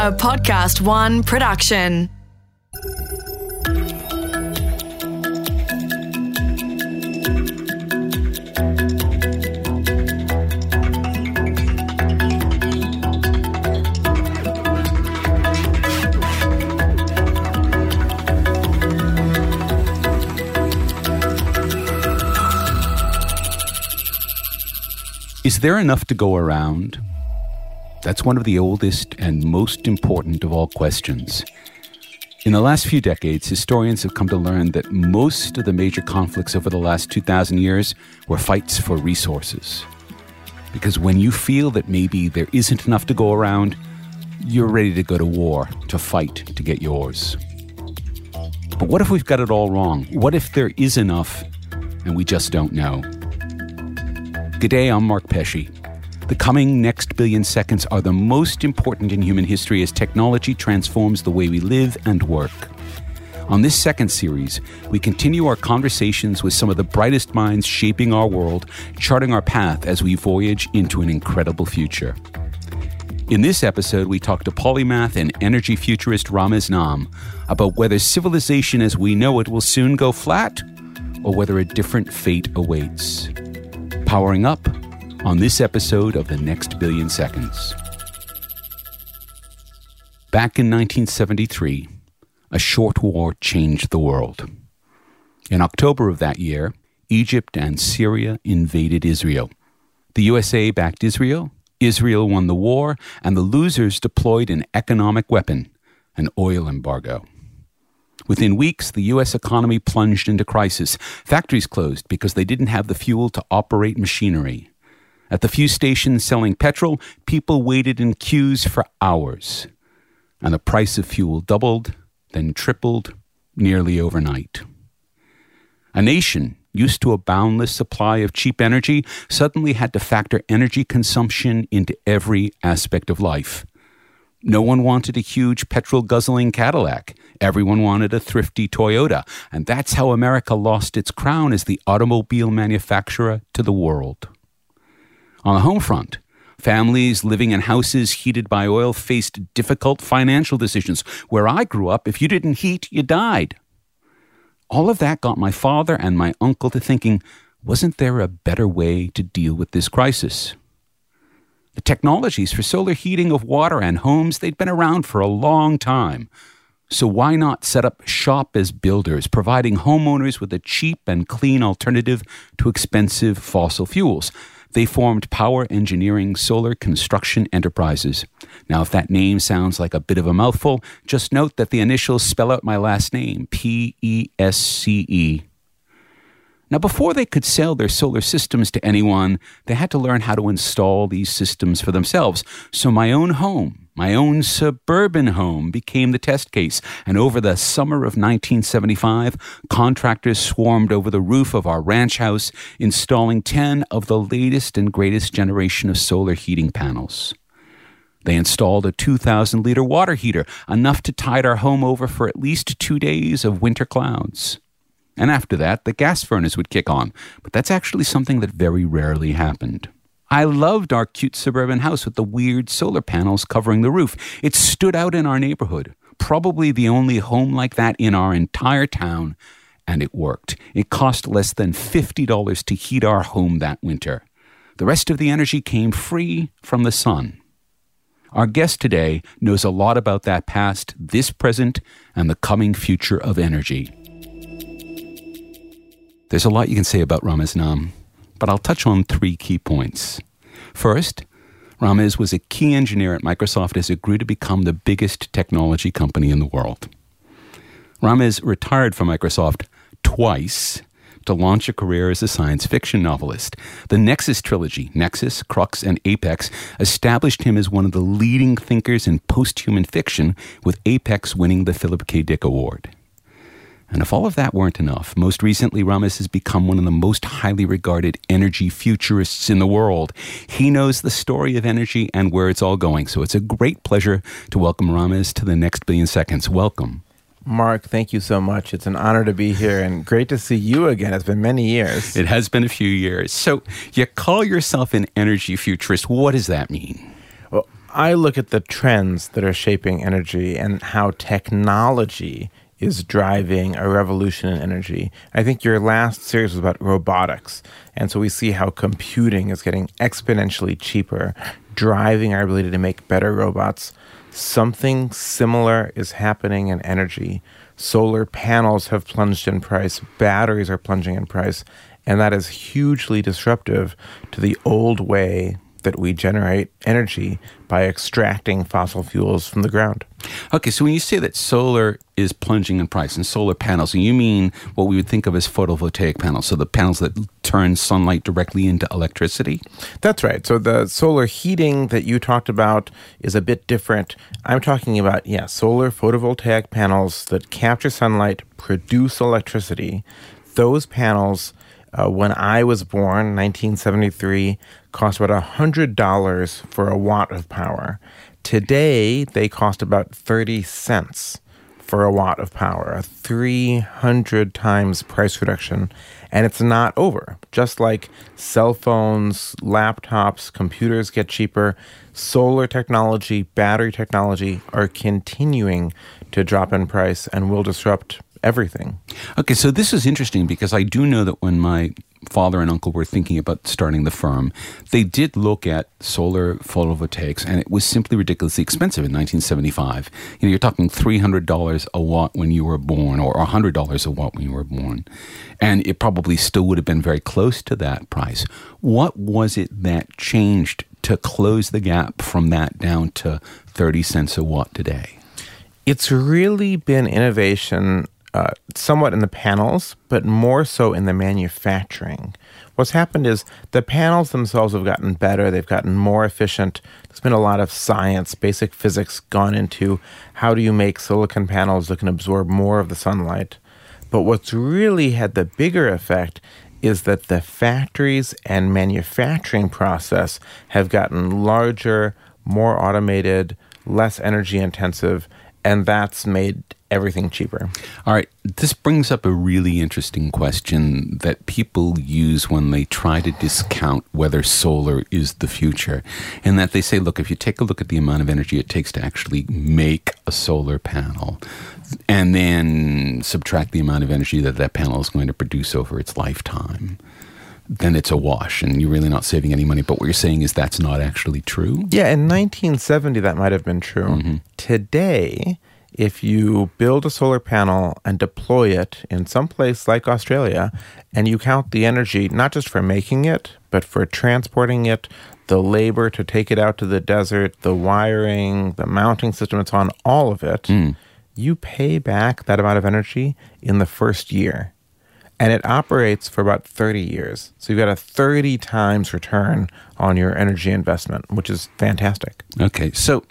a Podcast One production. Is there enough to go around? That's one of the oldest and most important of all questions. In the last few decades, historians have come to learn that most of the major conflicts over the last 2,000 years were fights for resources. Because when you feel that maybe there isn't enough to go around, you're ready to go to war, to fight to get yours. But what if we've got it all wrong? What if there is enough and we just don't know? G'day, I'm Mark Pesce. The coming next billion seconds are the most important in human history as technology transforms the way we live and work. On this second series, we continue our conversations with some of the brightest minds shaping our world, charting our path as we voyage into an incredible future. In this episode, we talk to polymath and energy futurist Ramez Naam about whether civilization as we know it will soon go flat or whether a different fate awaits powering up on this episode of The Next Billion Seconds. Back in 1973, a short war changed the world. In October of that year, Egypt and Syria invaded Israel. The USA backed Israel, Israel won the war, and the losers deployed an economic weapon, an oil embargo. Within weeks, the U.S. economy plunged into crisis. Factories closed because they didn't have the fuel to operate machinery. At the few stations selling petrol, people waited in queues for hours. And the price of fuel doubled, then tripled, nearly overnight. A nation used to a boundless supply of cheap energy suddenly had to factor energy consumption into every aspect of life. No one wanted a huge petrol guzzling Cadillac. Everyone wanted a thrifty Toyota. And that's how America lost its crown as the automobile manufacturer to the world. On the home front, families living in houses heated by oil faced difficult financial decisions. Where I grew up, if you didn't heat, you died. All of that got my father and my uncle to thinking wasn't there a better way to deal with this crisis? The technologies for solar heating of water and homes, they'd been around for a long time. So why not set up shop as builders, providing homeowners with a cheap and clean alternative to expensive fossil fuels? They formed Power Engineering Solar Construction Enterprises. Now, if that name sounds like a bit of a mouthful, just note that the initials spell out my last name, P E S C E. Now, before they could sell their solar systems to anyone, they had to learn how to install these systems for themselves. So, my own home, my own suburban home, became the test case. And over the summer of 1975, contractors swarmed over the roof of our ranch house, installing 10 of the latest and greatest generation of solar heating panels. They installed a 2,000 liter water heater, enough to tide our home over for at least two days of winter clouds. And after that, the gas furnace would kick on. But that's actually something that very rarely happened. I loved our cute suburban house with the weird solar panels covering the roof. It stood out in our neighborhood, probably the only home like that in our entire town, and it worked. It cost less than $50 to heat our home that winter. The rest of the energy came free from the sun. Our guest today knows a lot about that past, this present, and the coming future of energy. There's a lot you can say about Ramez Naam, but I'll touch on three key points. First, Ramez was a key engineer at Microsoft as it grew to become the biggest technology company in the world. Ramez retired from Microsoft twice to launch a career as a science fiction novelist. The Nexus trilogy, Nexus, Crux, and Apex, established him as one of the leading thinkers in post-human fiction, with Apex winning the Philip K. Dick Award. And if all of that weren't enough, most recently Ramez has become one of the most highly regarded energy futurists in the world. He knows the story of energy and where it's all going. So it's a great pleasure to welcome Ramez to the next billion seconds. Welcome. Mark, thank you so much. It's an honor to be here and great to see you again. It's been many years. It has been a few years. So you call yourself an energy futurist. What does that mean? Well, I look at the trends that are shaping energy and how technology is driving a revolution in energy. I think your last series was about robotics. And so we see how computing is getting exponentially cheaper, driving our ability to make better robots. Something similar is happening in energy. Solar panels have plunged in price, batteries are plunging in price, and that is hugely disruptive to the old way that we generate energy by extracting fossil fuels from the ground. Okay, so when you say that solar is plunging in price and solar panels, you mean what we would think of as photovoltaic panels, so the panels that turn sunlight directly into electricity? That's right. So the solar heating that you talked about is a bit different. I'm talking about, yeah, solar photovoltaic panels that capture sunlight, produce electricity. Those panels uh, when I was born, 1973, cost about $100 for a watt of power. Today, they cost about 30 cents for a watt of power, a 300 times price reduction. And it's not over. Just like cell phones, laptops, computers get cheaper, solar technology, battery technology are continuing to drop in price and will disrupt everything. Okay, so this is interesting because I do know that when my father and uncle were thinking about starting the firm, they did look at solar photovoltaics, and it was simply ridiculously expensive in 1975. You know, you're talking $300 a watt when you were born, or $100 a watt when you were born, and it probably still would have been very close to that price. What was it that changed to close the gap from that down to 30 cents a watt today? It's really been innovation uh, somewhat in the panels, but more so in the manufacturing. What's happened is the panels themselves have gotten better, they've gotten more efficient. There's been a lot of science, basic physics gone into how do you make silicon panels that can absorb more of the sunlight. But what's really had the bigger effect is that the factories and manufacturing process have gotten larger, more automated, less energy intensive, and that's made everything cheaper. All right. This brings up a really interesting question that people use when they try to discount whether solar is the future. And that they say, look, if you take a look at the amount of energy it takes to actually make a solar panel, and then subtract the amount of energy that that panel is going to produce over its lifetime, then it's a wash and you're really not saving any money. But what you're saying is that's not actually true? Yeah, in 1970, that might have been true. Mm-hmm. Today, if you build a solar panel and deploy it in some place like Australia, and you count the energy not just for making it, but for transporting it, the labor to take it out to the desert, the wiring, the mounting system, it's on all of it, mm. you pay back that amount of energy in the first year. And it operates for about 30 years. So you've got a 30 times return on your energy investment, which is fantastic. Okay. So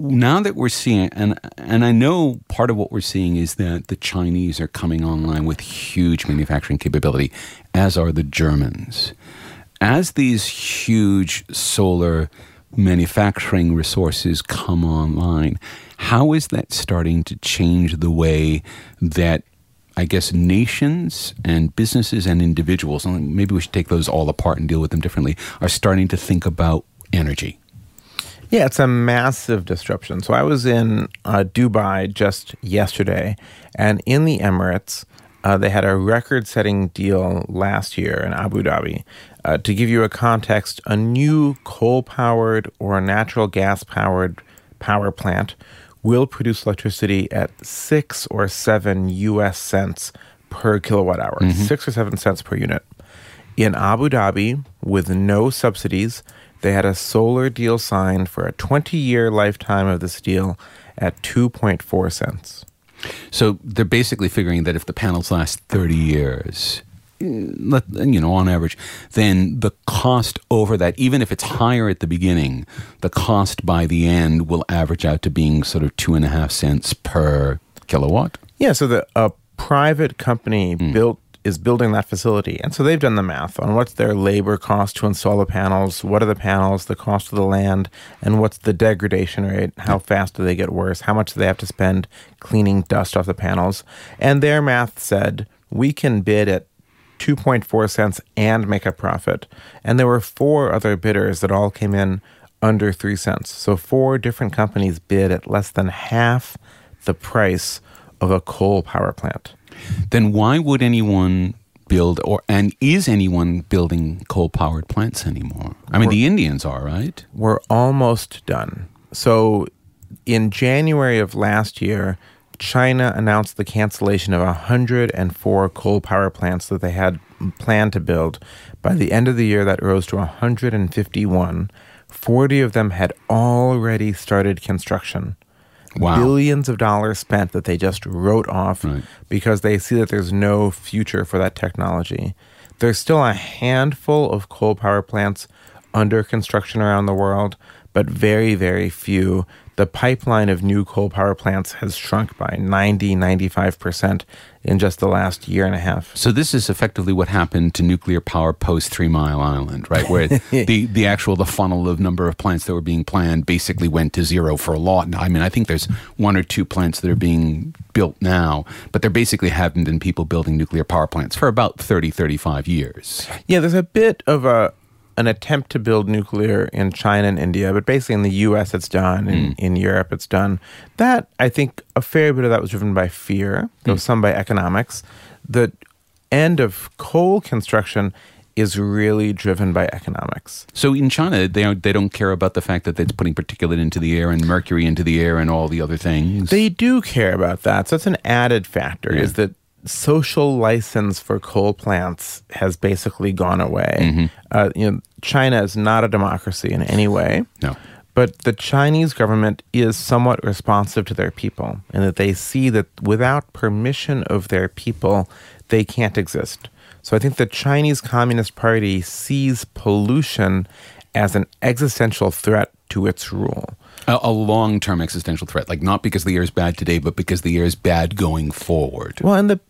now that we're seeing and and I know part of what we're seeing is that the Chinese are coming online with huge manufacturing capability as are the Germans as these huge solar manufacturing resources come online how is that starting to change the way that I guess nations and businesses and individuals maybe we should take those all apart and deal with them differently are starting to think about energy yeah, it's a massive disruption. So I was in uh, Dubai just yesterday, and in the Emirates, uh, they had a record setting deal last year in Abu Dhabi. Uh, to give you a context, a new coal powered or a natural gas powered power plant will produce electricity at six or seven US cents per kilowatt hour, mm-hmm. six or seven cents per unit. In Abu Dhabi, with no subsidies, they had a solar deal signed for a 20 year lifetime of this deal at 2.4 cents. So they're basically figuring that if the panels last 30 years, you know, on average, then the cost over that, even if it's higher at the beginning, the cost by the end will average out to being sort of two and a half cents per kilowatt. Yeah. So the a private company mm. built is building that facility. And so they've done the math on what's their labor cost to install the panels, what are the panels, the cost of the land, and what's the degradation rate, how fast do they get worse, how much do they have to spend cleaning dust off the panels. And their math said we can bid at 2.4 cents and make a profit. And there were four other bidders that all came in under three cents. So four different companies bid at less than half the price of a coal power plant. Then why would anyone build or and is anyone building coal powered plants anymore? I mean, We're- the Indians are, right? We're almost done. So, in January of last year, China announced the cancellation of 104 coal power plants that they had planned to build. By the end of the year, that rose to 151. 40 of them had already started construction. Wow. Billions of dollars spent that they just wrote off Right. because they see that there's no future for that technology. There's still a handful of coal power plants under construction around the world, but very, very few. The pipeline of new coal power plants has shrunk by 90, 95% in just the last year and a half. So this is effectively what happened to nuclear power post Three Mile Island, right? Where the, the actual the funnel of number of plants that were being planned basically went to zero for a lot. I mean, I think there's one or two plants that are being built now, but there basically haven't been people building nuclear power plants for about 30, 35 years. Yeah, there's a bit of a an attempt to build nuclear in China and India, but basically in the U.S. it's done, in, hmm. in Europe it's done. That I think a fair bit of that was driven by fear, though hmm. some by economics. The end of coal construction is really driven by economics. So in China, they don't, they don't care about the fact that it's putting particulate into the air and mercury into the air and all the other things. They do care about that. So that's an added factor is that social license for coal plants has basically gone away. Uh, you know, China is not a democracy in any way. No. But the Chinese government is somewhat responsive to their people and that they see that without permission of their people, they can't exist. So I think the Chinese Communist Party sees pollution as an existential threat to its rule. A, a long-term existential threat, like not because the air is bad today, but because the air is bad going forward. Well, and the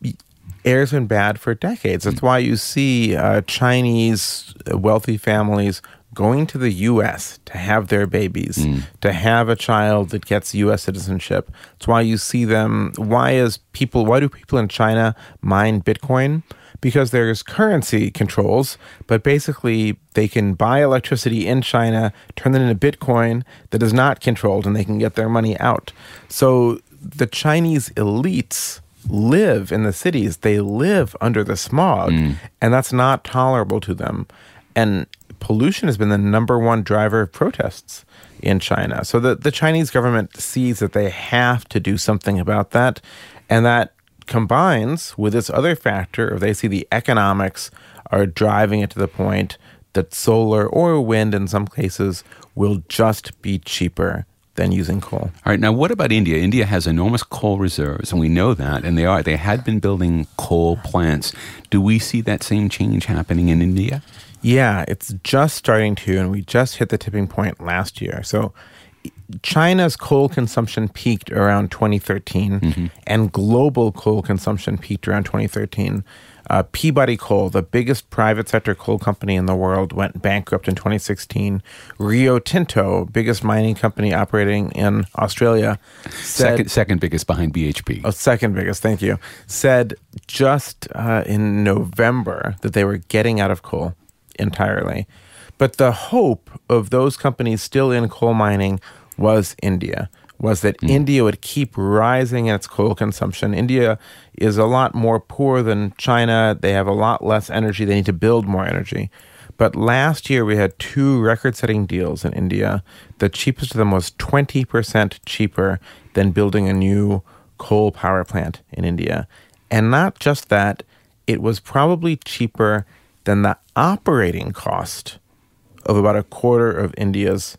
air's been bad for decades. That's why you see uh, Chinese uh, wealthy families going to the U.S. to have their babies, to have a child that gets U.S. citizenship. That's why you see them. Why is people? Why do people in China mine Bitcoin? Because there's currency controls, but basically they can buy electricity in China, turn it into Bitcoin that is not controlled, and they can get their money out. So the Chinese elites live in the cities. They live under the smog, mm. and that's not tolerable to them. And pollution has been the number one driver of protests in China. So the, the Chinese government sees that they have to do something about that. And that combines with this other factor of they see the economics are driving it to the point that solar or wind in some cases will just be cheaper than using coal. All right, now what about India? India has enormous coal reserves, and we know that, and they are they had been building coal plants. Do we see that same change happening in India? Yeah, it's just starting to, and we just hit the tipping point last year. So, China's coal consumption peaked around 2013, and global coal consumption peaked around 2013. Uh, Peabody Coal, the biggest private sector coal company in the world, went bankrupt in 2016. Rio Tinto, biggest mining company operating in Australia, said, Second second biggest behind BHP. Oh, second biggest, thank you. Said just uh, in November that they were getting out of coal entirely. But the hope of those companies still in coal mining was India, was that hmm. India would keep rising in its coal consumption. India is a lot more poor than China. They have a lot less energy. They need to build more energy. But last year we had two record setting deals in India. The cheapest of them was 20% cheaper than building a new coal power plant in India. And not just that, it was probably cheaper than the operating cost of about a quarter of India's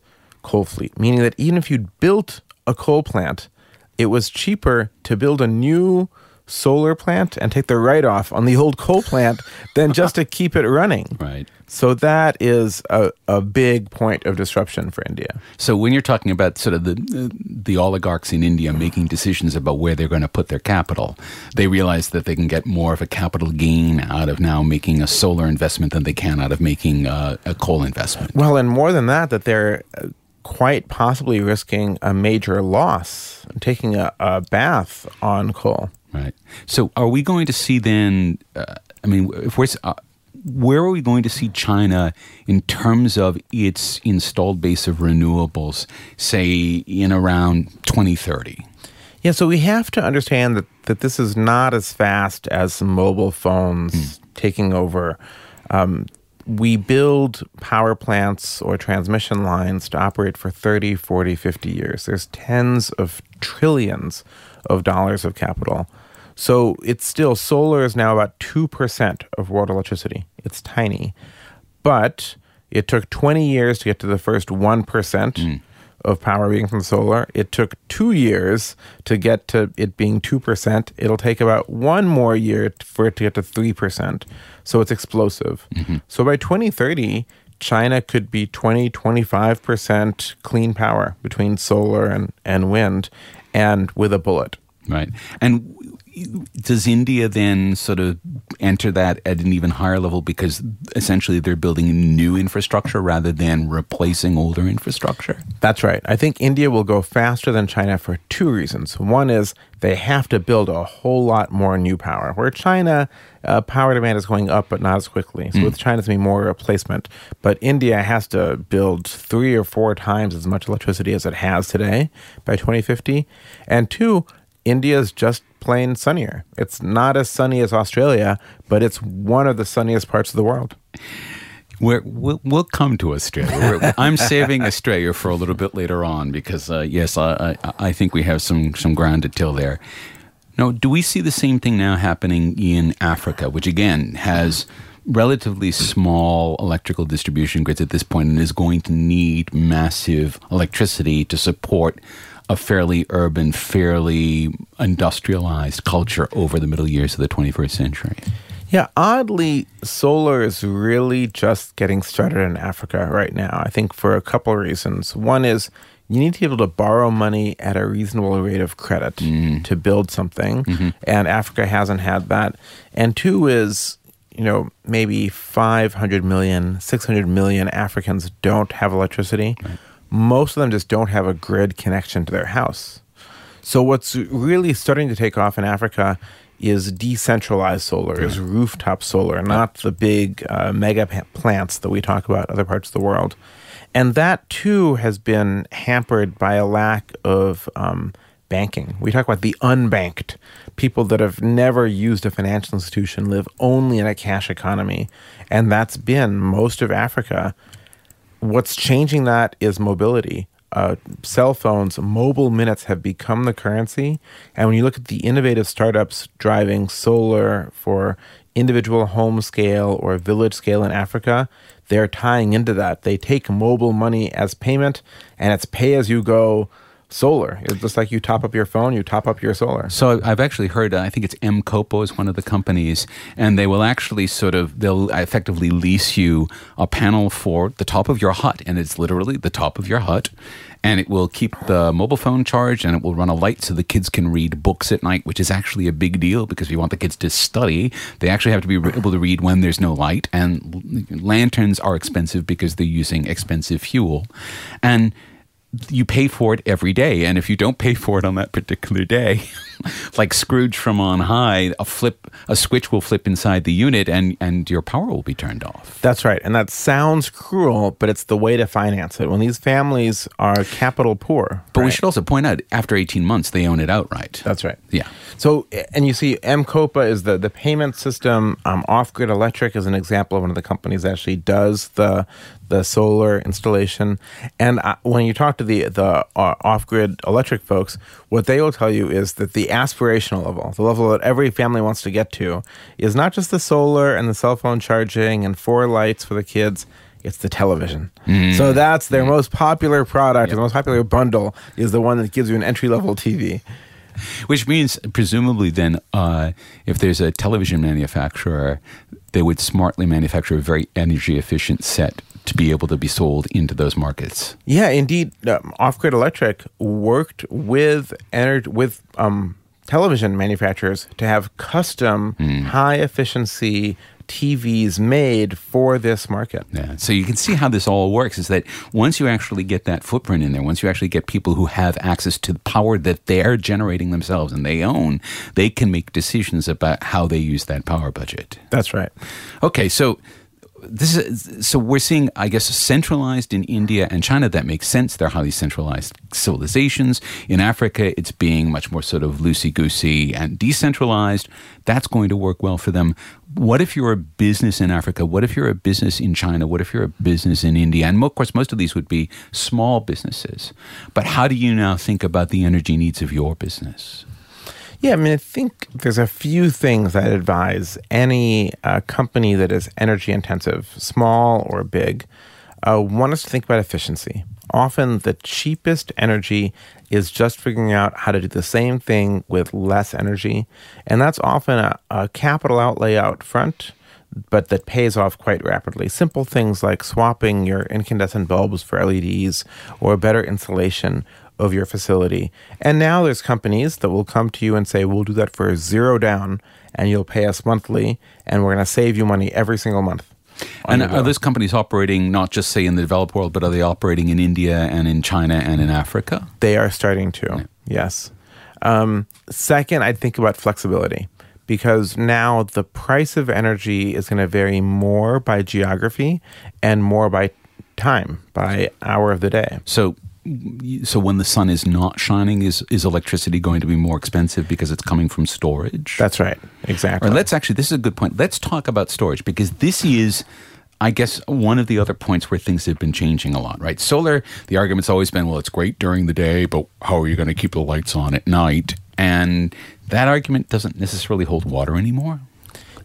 coal fleet, meaning that even if you'd built a coal plant, it was cheaper to build a new solar plant and take the write off on the old coal plant than just to keep it running. Right. So that is a, a big point of disruption for India. So when you're talking about sort of the the oligarchs in India making decisions about where they're going to put their capital, they realize that they can get more of a capital gain out of now making a solar investment than they can out of making uh, a coal investment. Well, and more than that, that they're quite possibly risking a major loss, taking a, a bath on coal. Right. So are we going to see then? Uh, I mean, if we're uh, where are we going to see China in terms of its installed base of renewables, say in around 2030? Yeah, so we have to understand that, that this is not as fast as mobile phones mm. taking over. Um, we build power plants or transmission lines to operate for 30, 40, 50 years. There's tens of trillions of dollars of capital. So it's still, solar is now about 2% of world electricity. It's tiny. But it took 20 years to get to the first 1%. Mm of power being from solar. It took two years to get to it being 2%. It'll take about one more year for it to get to 3%. So it's explosive. Mm-hmm. So by 2030, China could be 20, 25% clean power between solar and, and wind and with a bullet. Right. And does India then sort of enter that at an even higher level because essentially they're building new infrastructure rather than replacing older infrastructure? That's right. I think India will go faster than China for two reasons. One is they have to build a whole lot more new power, where China uh, power demand is going up, but not as quickly. So mm. with China, it's going to be more replacement. But India has to build three or four times as much electricity as it has today by 2050. And two, India is just plain sunnier. It's not as sunny as Australia, but it's one of the sunniest parts of the world. we will we'll come to Australia. I'm saving Australia for a little bit later on because, uh, yes, I, I, I, think we have some, some ground to till there. Now, do we see the same thing now happening in Africa, which again has relatively small electrical distribution grids at this point and is going to need massive electricity to support a fairly urban, fairly industrialized culture over the middle years of the 21st century. Yeah, oddly, solar is really just getting started in Africa right now. I think for a couple of reasons. One is you need to be able to borrow money at a reasonable rate of credit mm. to build something, mm-hmm. and Africa hasn't had that. And two is you know, maybe 500 million, 600 million Africans don't have electricity. Right most of them just don't have a grid connection to their house. So what's really starting to take off in Africa is decentralized solar, is rooftop solar, not the big uh, mega plants that we talk about other parts of the world. And that too has been hampered by a lack of um, banking. We talk about the unbanked people that have never used a financial institution, live only in a cash economy. And that's been most of Africa what's changing that is mobility. Uh, cell phones, mobile minutes have become the currency. And when you look at the innovative startups driving solar for individual home scale or village scale in Africa, they're tying into that. They take mobile money as payment and it's pay as you go solar. It's just like you top up your phone, you top up your solar. So I've actually heard, uh, I think it's M-KOPA is one of the companies, and they will actually sort of, they'll effectively lease you a panel for the top of your hut, and it's literally the top of your hut. And it will keep the mobile phone charged and it will run a light so the kids can read books at night, which is actually a big deal because you want the kids to study, they actually have to be able to read when there's no light. And lanterns are expensive because they're using expensive fuel. And you pay for it every day. And if you don't pay for it on that particular day, like Scrooge from on high, a flip, a switch will flip inside the unit, and and your power will be turned off. That's right, and that sounds cruel, but it's the way to finance it. When these families are capital poor, but right? we should also point out, after eighteen months, they own it outright. That's right. Yeah. So, and you see, M-KOPA is the the payment system. Um, Off Grid Electric is an example of one of the companies that actually does the the solar installation. And uh, when you talk to the the uh, off grid electric folks, what they will tell you is that the aspirational level, the level that every family wants to get to, is not just the solar and the cell phone charging and four lights for the kids. It's the television. Mm. So that's their mm. most popular product, yep. the most popular bundle is the one that gives you an entry level TV. Which means, presumably, then, uh, if there's a television manufacturer, they would smartly manufacture a very energy efficient set to be able to be sold into those markets. Yeah, indeed. Um, Off Grid Electric worked with ener- with um, television manufacturers to have custom mm. high efficiency TVs made for this market. Yeah. So you can see how this all works is that once you actually get that footprint in there, once you actually get people who have access to the power that they're generating themselves and they own, they can make decisions about how they use that power budget. That's right. Okay, so this is so we're seeing, I guess, centralized in India and China. That makes sense. They're highly centralized civilizations. In Africa, it's being much more sort of loosey goosey and decentralized. That's going to work well for them. What if you're a business in Africa? What if you're a business in China? What if you're a business in India? And of course, most of these would be small businesses. But how do you now think about the energy needs of your business? Yeah, I mean, I think there's a few things I'd advise any uh, company that is energy intensive, small or big. Uh, one is to think about efficiency. Often the cheapest energy is just figuring out how to do the same thing with less energy. And that's often a, a capital outlay out front, but that pays off quite rapidly. Simple things like swapping your incandescent bulbs for LEDs or better insulation of your facility. And now there's companies that will come to you and say, we'll do that for zero down and you'll pay us monthly and we're going to save you money every single month. And are those companies operating not just, say, in the developed world, but are they operating in India and in China and in Africa? They are starting to, yeah. yes. Um, second, I'd think about flexibility because now the price of energy is going to vary more by geography and more by time, by hour of the day. So so when the sun is not shining, is is electricity going to be more expensive because it's coming from storage? That's right. Exactly. Right, let's actually. This is a good point. Let's talk about storage because this is. I guess one of the other points where things have been changing a lot, right? Solar, the argument's always been, well, it's great during the day, but how are you going to keep the lights on at night? And that argument doesn't necessarily hold water anymore.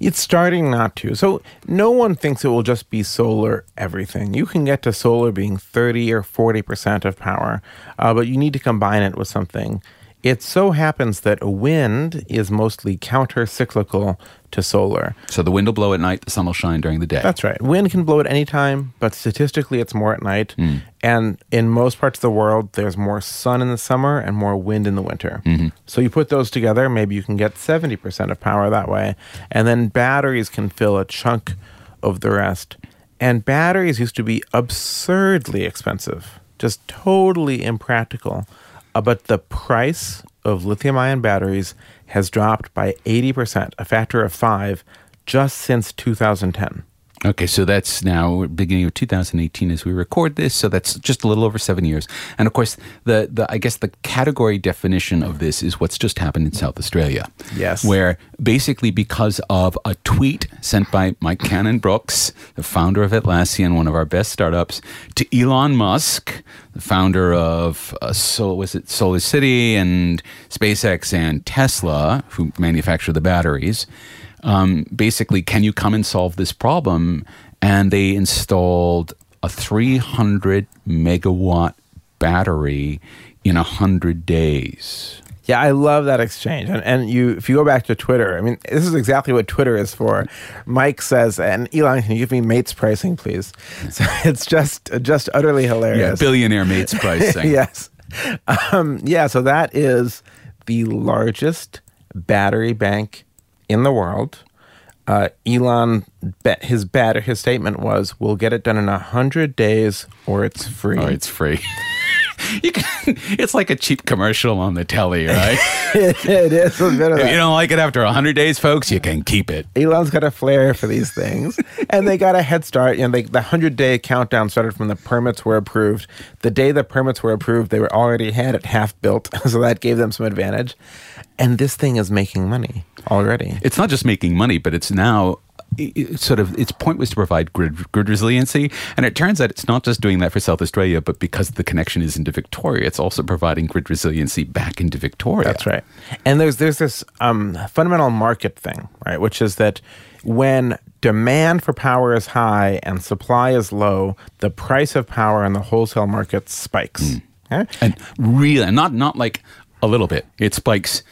It's starting not to. So no one thinks it will just be solar everything. You can get to solar being 30 or 40% of power, uh, but you need to combine it with something. It so happens that wind is mostly counter cyclical to solar. So the wind will blow at night, the sun will shine during the day. That's right. Wind can blow at any time, but statistically it's more at night. Mm. And in most parts of the world, there's more sun in the summer and more wind in the winter. Mm-hmm. So you put those together, maybe you can get 70% of power that way. And then batteries can fill a chunk of the rest. And batteries used to be absurdly expensive, just totally impractical. Uh, but the price of lithium ion batteries has dropped by 80%, a factor of five, just since 2010. Okay, so that's now beginning of 2018 as we record this. So that's just a little over seven years. And of course, the, the I guess the category definition of this is what's just happened in South Australia. Yes. Where basically because of a tweet sent by Mike Cannon Brookes, the founder of Atlassian, one of our best startups, to Elon Musk, the founder of uh, Sol, was it Solar City and SpaceX and Tesla, who manufacture the batteries um, basically, can you come and solve this problem? And they installed a 300 megawatt battery in 100 days. Yeah, I love that exchange. And, and you, if you go back to Twitter, I mean, this is exactly what Twitter is for. Mike says, and Elon, can you give me mates pricing, please? So it's just, just utterly hilarious. Yeah, billionaire mates pricing. yes. Um, yeah, so that is the largest battery bank in the world. Uh, Elon bet his bet his statement was, "We'll get it done in a hundred days, or it's free." Or it's free. you can, it's like a cheap commercial on the telly, right? it, it is a bit of If you don't like it after 100 days, folks, you can keep it. Elon's got a flair for these things, and they got a head start. You know, they, the hundred day countdown started from the permits were approved. The day the permits were approved, they were already had it half built, so that gave them some advantage. And this thing is making money already. It's not just making money, but it's now it, sort of its point was to provide grid, grid resiliency, and it turns out it's not just doing that for South Australia, but because the connection is into Victoria, it's also providing grid resiliency back into Victoria. That's right. And there's there's this um, fundamental market thing, right, which is that when demand for power is high and supply is low, the price of power in the wholesale market spikes. Mm. Okay? And really, not not like a little bit. It spikes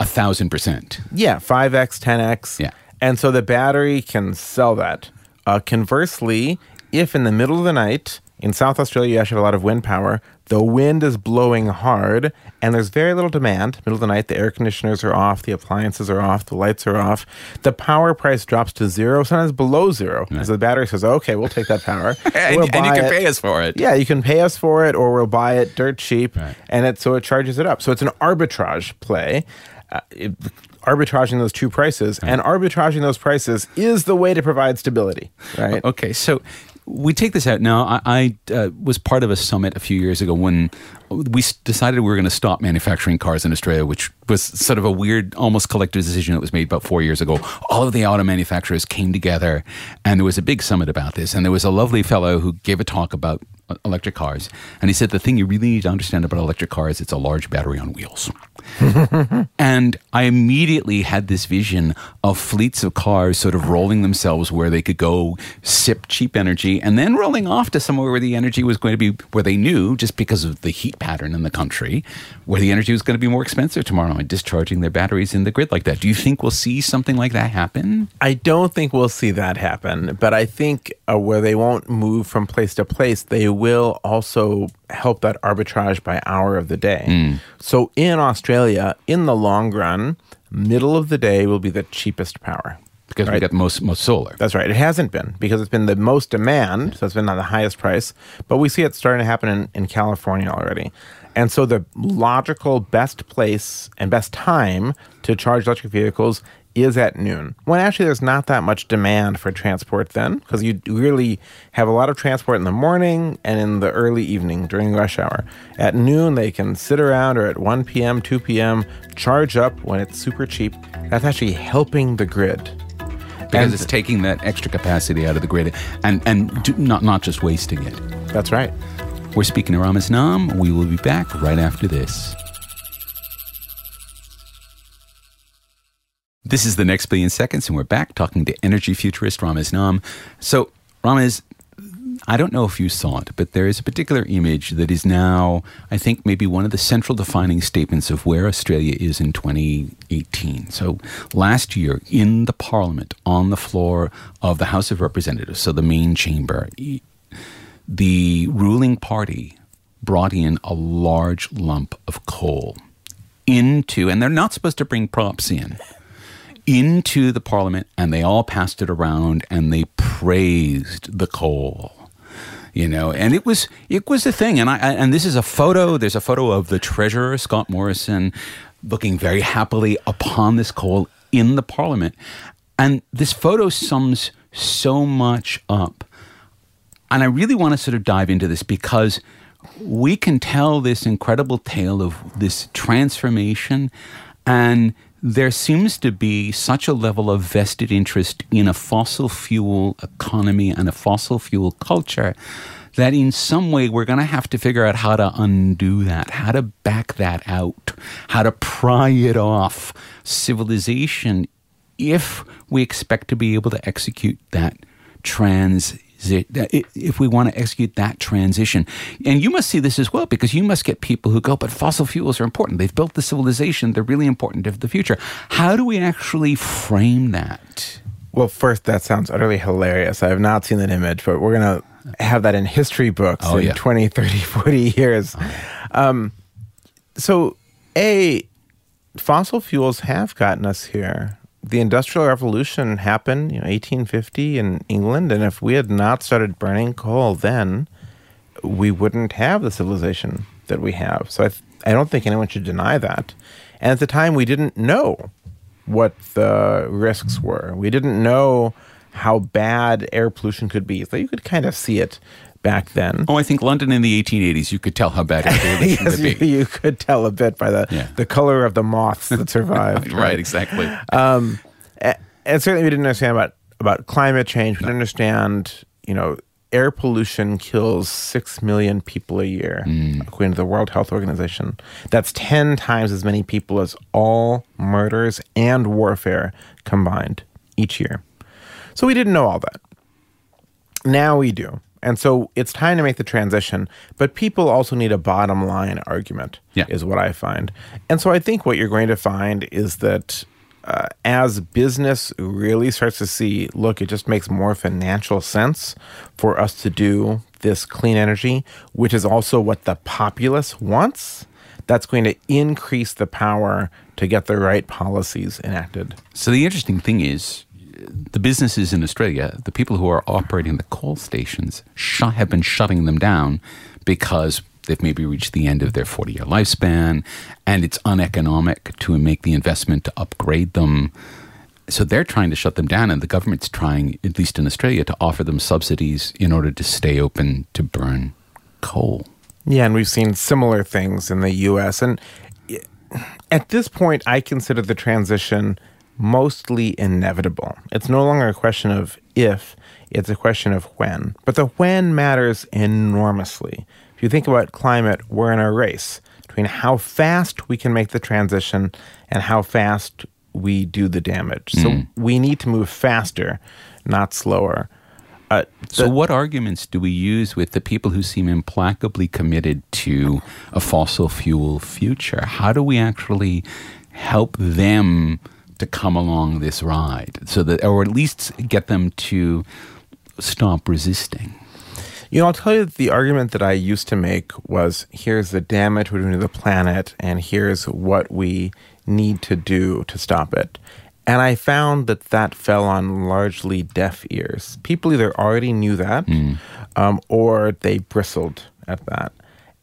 a thousand percent. Yeah, 5x, 10x. Yeah. And so the battery can sell that. Uh, conversely, if in the middle of the night In South Australia, you actually have a lot of wind power. The wind is blowing hard, and there's very little demand. Middle of the night, the air conditioners are off, the appliances are off, the lights are off. The power price drops to zero, sometimes below zero, because the battery says, "Okay, we'll take that power, and, we'll and you can it." pay us for it. Yeah, you can pay us for it, or we'll buy it dirt cheap, Right. and it so it charges it up. So it's an arbitrage play, uh, it, arbitraging those two prices, and arbitraging those prices is the way to provide stability, right? Okay, so we take this out now. I, I uh, was part of a summit a few years ago when we decided we were going to stop manufacturing cars in Australia, which was sort of a weird, almost collective decision that was made about four years ago. All of the auto manufacturers came together, and there was a big summit about this. And there was a lovely fellow who gave a talk about uh, electric cars, and he said the thing you really need to understand about electric cars it's a large battery on wheels. And I immediately had this vision of fleets of cars sort of rolling themselves where they could go sip cheap energy and then rolling off to somewhere where the energy was going to be where they knew, just because of the heat pattern in the country, where the energy was going to be more expensive tomorrow and discharging their batteries in the grid like that. Do you think we'll see something like that happen? I don't think we'll see that happen, but I think uh, where they won't move from place to place, they will also help that arbitrage by hour of the day. So in Australia, in the long run, middle of the day will be the cheapest power. Because we Right. got most most solar. That's right. It hasn't been because it's been the most demand, so it's been on the highest price. But we see it starting to happen in, in California already. And so the logical best place and best time to charge electric vehicles is at noon. When actually there's not that much demand for transport then, because you really have a lot of transport in the morning and in the early evening during rush hour. At noon, they can sit around or at 1 p.m., 2 p.m., charge up when it's super cheap. That's actually helping the grid. Because And- it's taking that extra capacity out of the grid and, and do, not, not just wasting it. That's right. We're speaking to Ramez Naam. We will be back right after this. This is the next billion seconds, and we're back talking to energy futurist Ramez Naam. So, Ramez, I don't know if you saw it, but there is a particular image that is now, I think, maybe one of the central defining statements of where Australia is in 2018. So, last year in the Parliament, on the floor of the House of Representatives, so the main chamber, the ruling party brought in a large lump of coal into, and they're not supposed to bring props in, into the parliament, and they all passed it around and they praised the coal. You know, and it was it was a thing, and I and this is a photo. There's a photo of the treasurer Scott Morrison looking very happily upon this coal in the parliament, and this photo sums so much up and I really want to sort of dive into this because we can tell this incredible tale of this transformation, and there seems to be such a level of vested interest in a fossil fuel economy and a fossil fuel culture that in some way we're going to have to figure out how to undo that, how to back that out, how to pry it off civilization if we expect to be able to execute that trans if we want to execute that transition and you must see this as well because you must get people who go but fossil fuels are important they've built the civilization they're really important to the future how do we actually frame that Well, first, that sounds utterly hilarious. I have not seen that image, but we're going to have that in history books Oh, in yeah. 20, 30, 40 years. Um, so, A, fossil fuels have gotten us here. The Industrial Revolution happened, you know, 1850 in England, and if we had not started burning coal then, we wouldn't have the civilization that we have. So I, th- I don't think anyone should deny that. And at the time, we didn't know what the risks were. We didn't know how bad air pollution could be. So you could kind of see it back then. oh i think london in the 1880s you could tell how bad air pollution yes, you, be you could tell a bit by the, Yeah. the color of the moths that survived. right exactly um, a- and certainly we didn't understand about about climate change. We didn't understand, you know, air pollution kills six million people a year, according to the World Health Organization. That's ten times as many people as all murders and warfare combined each year. So we didn't know all that. Now we do. And so it's time to make the transition, but people also need a bottom line argument, Yeah. is what I find. And so I think what you're going to find is that uh, as business really starts to see, look, it just makes more financial sense for us to do this clean energy, which is also what the populace wants, that's going to increase the power to get the right policies enacted. So the interesting thing is, the businesses in Australia, the people who are operating the coal stations, sh- have been shutting them down because they've maybe reached the end of their 40 year lifespan and it's uneconomic to make the investment to upgrade them. So they're trying to shut them down, and the government's trying, at least in Australia, to offer them subsidies in order to stay open to burn coal. Yeah, and we've seen similar things in the US. And eh, at this point, I consider the transition mostly inevitable. It's no longer a question of if, it's a question of when. But the when matters enormously. If you think about climate, we're in a race between how fast we can make the transition and how fast we do the damage. So we need to move faster, not slower. Uh, So, what arguments do we use with the people who seem implacably committed to a fossil fuel future? How do we actually help them to come along this ride, so that, or at least get them to stop resisting? You know, I'll tell you that the argument that I used to make was here's the damage we're doing to the planet, and here's what we need to do to stop it. And I found that that fell on largely deaf ears. People either already knew that um, or they bristled at that.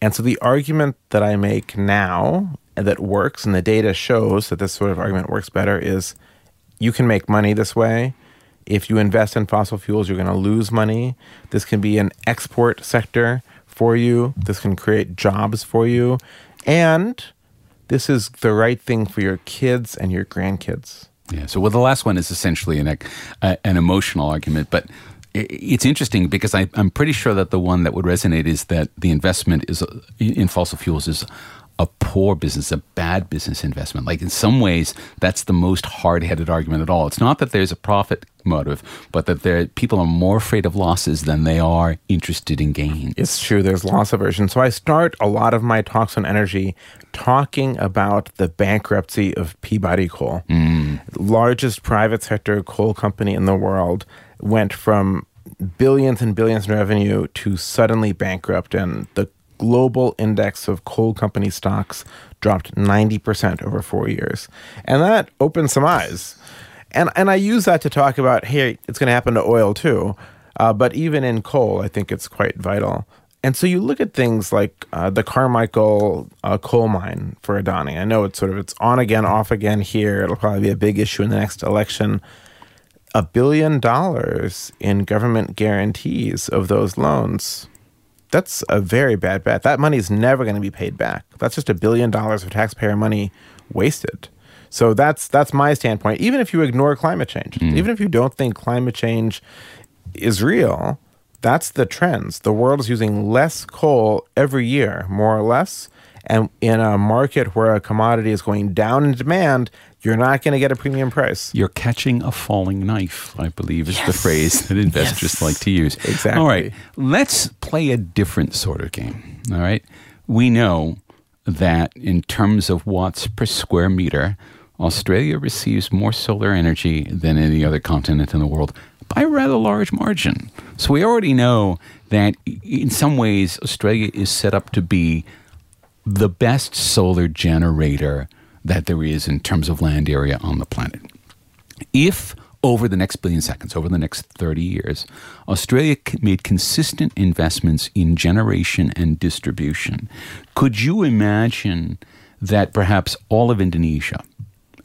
And so the argument that I make now that works, and the data shows that this sort of argument works better, is you can make money this way. If you invest in fossil fuels, you're going to lose money. This can be an export sector for you. This can create jobs for you. And this is the right thing for your kids and your grandkids. Yeah. So, well, the last one is essentially an uh, an emotional argument, but it's interesting because I, I'm pretty sure that the one that would resonate is that the investment is uh, in fossil fuels is a poor business, a bad business investment. Like in some ways, that's the most hard-headed argument at all. It's not that there's a profit motive, but that there people are more afraid of losses than they are interested in gain. It's true, there's loss aversion. So I start a lot of my talks on energy talking about the bankruptcy of Peabody Coal. Mm. Largest private sector coal company in the world went from billions and billions in revenue to suddenly bankrupt and the global index of coal company stocks dropped 90% over 4 years. And that opened some eyes. And and I use that to talk about hey, it's going to happen to oil too. Uh, but even in coal, I think it's quite vital. And so you look at things like uh, the Carmichael uh, coal mine for Adani. I know it's sort of it's on again, off again here. It'll probably be a big issue in the next election. A billion dollars in government guarantees of those loans. That's a very bad bet. That money is never going to be paid back. That's just a billion dollars of taxpayer money wasted. So that's that's my standpoint. Even if you ignore climate change, mm. even if you don't think climate change is real, that's the trends. The world is using less coal every year, more or less. And in a market where a commodity is going down in demand, you're not going to get a premium price. You're catching a falling knife, I believe is the phrase that investors Yes. like to use. Exactly. All right, let's play a different sort of game. All right. We know that in terms of watts per square meter, Australia receives more solar energy than any other continent in the world by a rather large margin. So we already know that in some ways, Australia is set up to be the best solar generator that there is in terms of land area on the planet. If over the next billion seconds, over the next 30 years, Australia made consistent investments in generation and distribution, could you imagine that perhaps all of Indonesia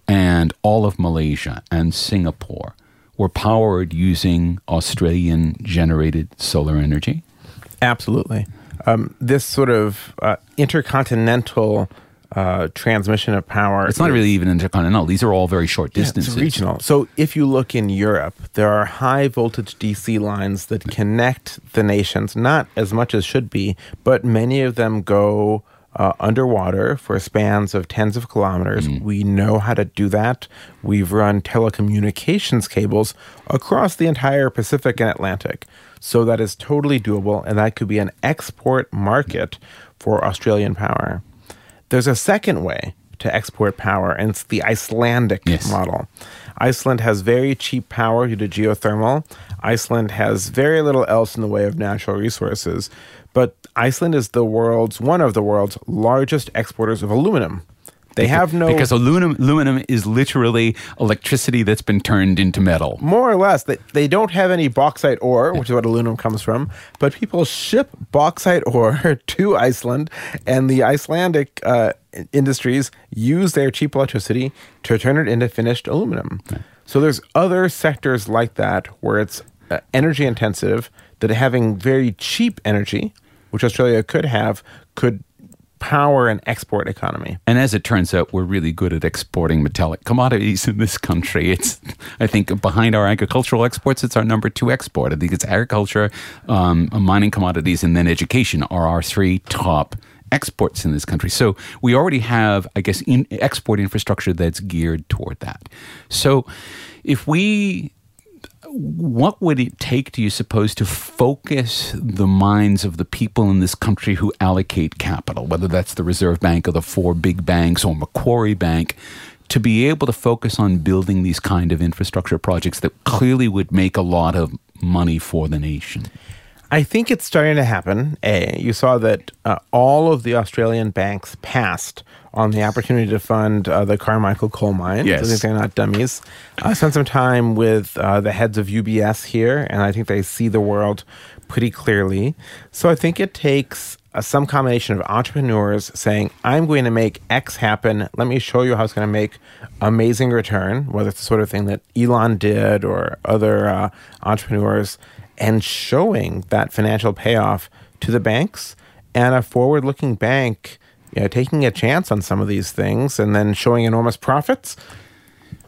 and all of Malaysia and Singapore were powered using Australian generated solar energy? Absolutely. Um, this sort of uh, intercontinental uh, transmission of power. It's not really even intercontinental. These are all very short Yeah, distances. It's regional. So if you look in Europe, there are high voltage DC lines that connect the nations, not as much as should be, but many of them go uh, underwater for spans of tens of kilometers. We know how to do that. We've run telecommunications cables across the entire Pacific and Atlantic. So that is totally doable, and that could be an export market for Australian power. There's a second way to export power, and it's the Icelandic Yes. model. Iceland has very cheap power due to geothermal. Iceland has very little else in the way of natural resources, but Iceland is the world's one of the world's largest exporters of aluminum. They have no because aluminum, aluminum is literally electricity that's been turned into metal. more or less they, they don't have any bauxite ore which is what aluminum comes from but people ship bauxite ore to iceland and the icelandic uh, industries use their cheap electricity to turn it into finished aluminum so there's other sectors like that where it's uh, energy intensive that having very cheap energy which australia could have could power and export economy And as it turns out, we're really good at exporting metallic commodities in this country. It's, I think, behind our agricultural exports, it's our number two export. I think it's agriculture, um, mining commodities, and then education are our three top exports in this country. So we already have, I guess, in, export infrastructure that's geared toward that. So if we what would it take, do you suppose, to focus the minds of the people in this country who allocate capital, whether that's the Reserve Bank or the four big banks or Macquarie Bank, to be able to focus on building these kind of infrastructure projects that clearly would make a lot of money for the nation? I think it's starting to happen. A, you saw that uh, all of the Australian banks passed on the opportunity to fund uh, the Carmichael coal mine. Yes. I think they're not dummies. I spent some time with uh, the heads of UBS here, and I think they see the world pretty clearly. So I think it takes uh, some combination of entrepreneurs saying, I'm going to make X happen. Let me show you how it's going to make amazing return, whether it's the sort of thing that Elon did or other uh, entrepreneurs, and showing that financial payoff to the banks and a forward looking bank you know, taking a chance on some of these things and then showing enormous profits.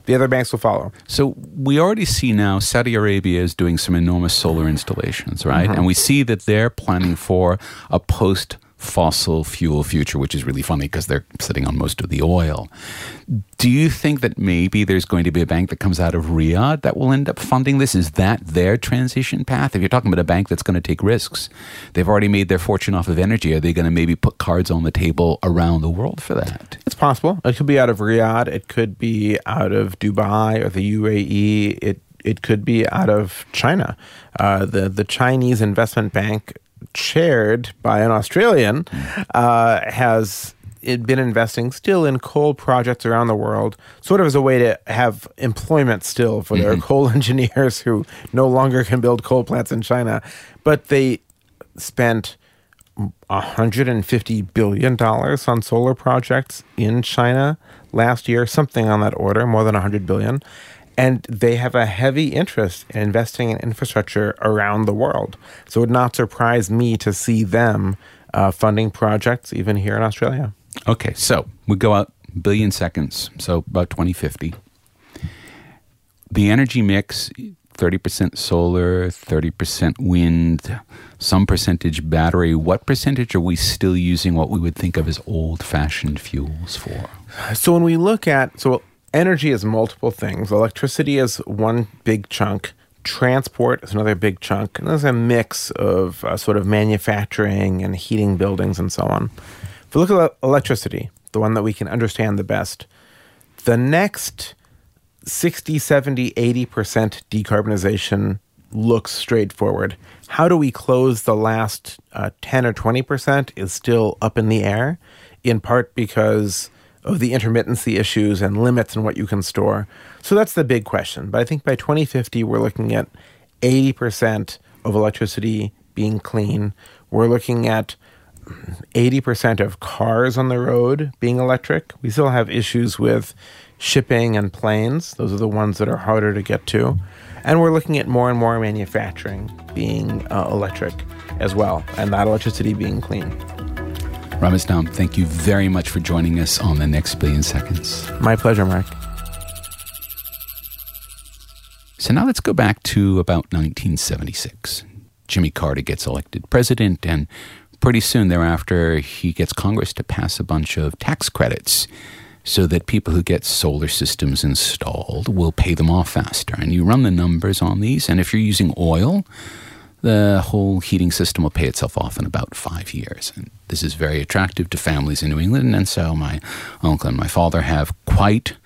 The other banks will follow. So we already see now Saudi Arabia is doing some enormous solar installations, right? Mm-hmm. And we see that they're planning for a post fossil fuel future, which is really funny because they're sitting on most of the oil. Do you think that maybe there's going to be a bank that comes out of Riyadh that will end up funding this? Is that their transition path? If you're talking about a bank that's going to take risks, they've already made their fortune off of energy. Are they going to maybe put cards on the table around the world for that? It's possible. It could be out of Riyadh. It could be out of Dubai or the UAE. It it could be out of China. Uh, the the Chinese investment bank, chaired by an Australian, uh, has it been investing still in coal projects around the world, sort of as a way to have employment still for their coal engineers who no longer can build coal plants in China. But they spent 150 billion dollars on solar projects in China last year, something on that order, more than 100 billion. And they have a heavy interest in investing in infrastructure around the world. So it would not surprise me to see them uh, funding projects even here in Australia. Okay, so we go out billion seconds, so about 2050. The energy mix 30% solar, 30% wind, some percentage battery. What percentage are we still using what we would think of as old fashioned fuels for? So when we look at so energy is multiple things. Electricity is one big chunk. Transport is another big chunk. And there's a mix of uh, sort of manufacturing and heating buildings and so on. If we look at electricity, the one that we can understand the best, the next 60, 70, 80% decarbonization looks straightforward. How do we close the last uh, 10 or 20% is still up in the air, in part because of the intermittency issues and limits and what you can store. So that's the big question. But I think by 2050, we're looking at 80% of electricity being clean. We're looking at 80% of cars on the road being electric. We still have issues with shipping and planes. Those are the ones that are harder to get to. And we're looking at more and more manufacturing being uh, electric as well, and that electricity being clean. Ramez Naam, thank you very much for joining us on the next billion seconds. My pleasure, Mark. So now let's go back to about 1976. Jimmy Carter gets elected president, and pretty soon thereafter, he gets Congress to pass a bunch of tax credits so that people who get solar systems installed will pay them off faster. And you run the numbers on these, and if you're using oil, the whole heating system will pay itself off in about five years. And this is very attractive to families in New England. And so my uncle and my father have quite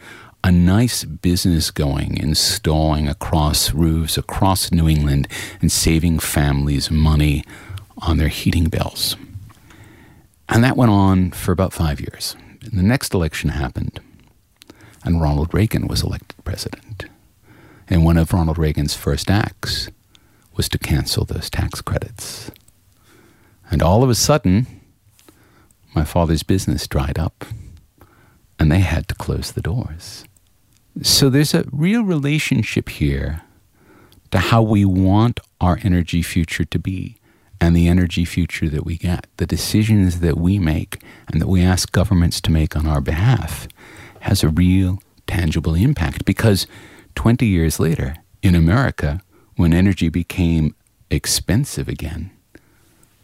a nice business going, installing across roofs across New England and saving families money on their heating bills. And that went on for about five years. And the next election happened, and Ronald Reagan was elected president. And one of Ronald Reagan's first acts was to cancel those tax credits. And all of a sudden, my father's business dried up, and they had to close the doors. So there's a real relationship here to how we want our energy future to be and the energy future that we get, the decisions that we make and that we ask governments to make on our behalf, has a real tangible impact. Because 20 years later, in America, when energy became expensive again,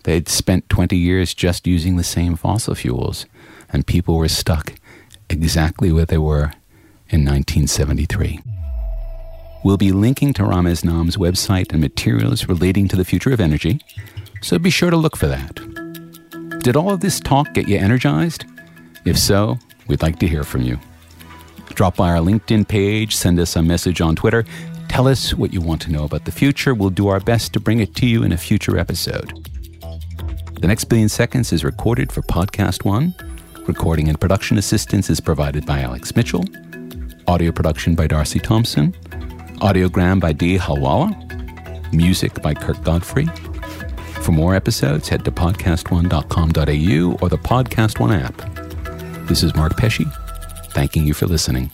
they'd spent 20 years just using the same fossil fuels, and people were stuck exactly where they were in 1973. We'll be linking to Ramez Naam's website and materials relating to the future of energy, so be sure to look for that. Did all of this talk get you energized? If so, we'd like to hear from you. Drop by our LinkedIn page, send us a message on Twitter, tell us what you want to know about the future. We'll do our best to bring it to you in a future episode. The next billion seconds is recorded for Podcast One. Recording and production assistance is provided by Alex Mitchell. Audio production by Darcy Thompson. Audiogram by Dee Halwala. Music by Kirk Godfrey. For more episodes, head to podcastone.com.au or the Podcast One app. This is Mark Pesce, thanking you for listening.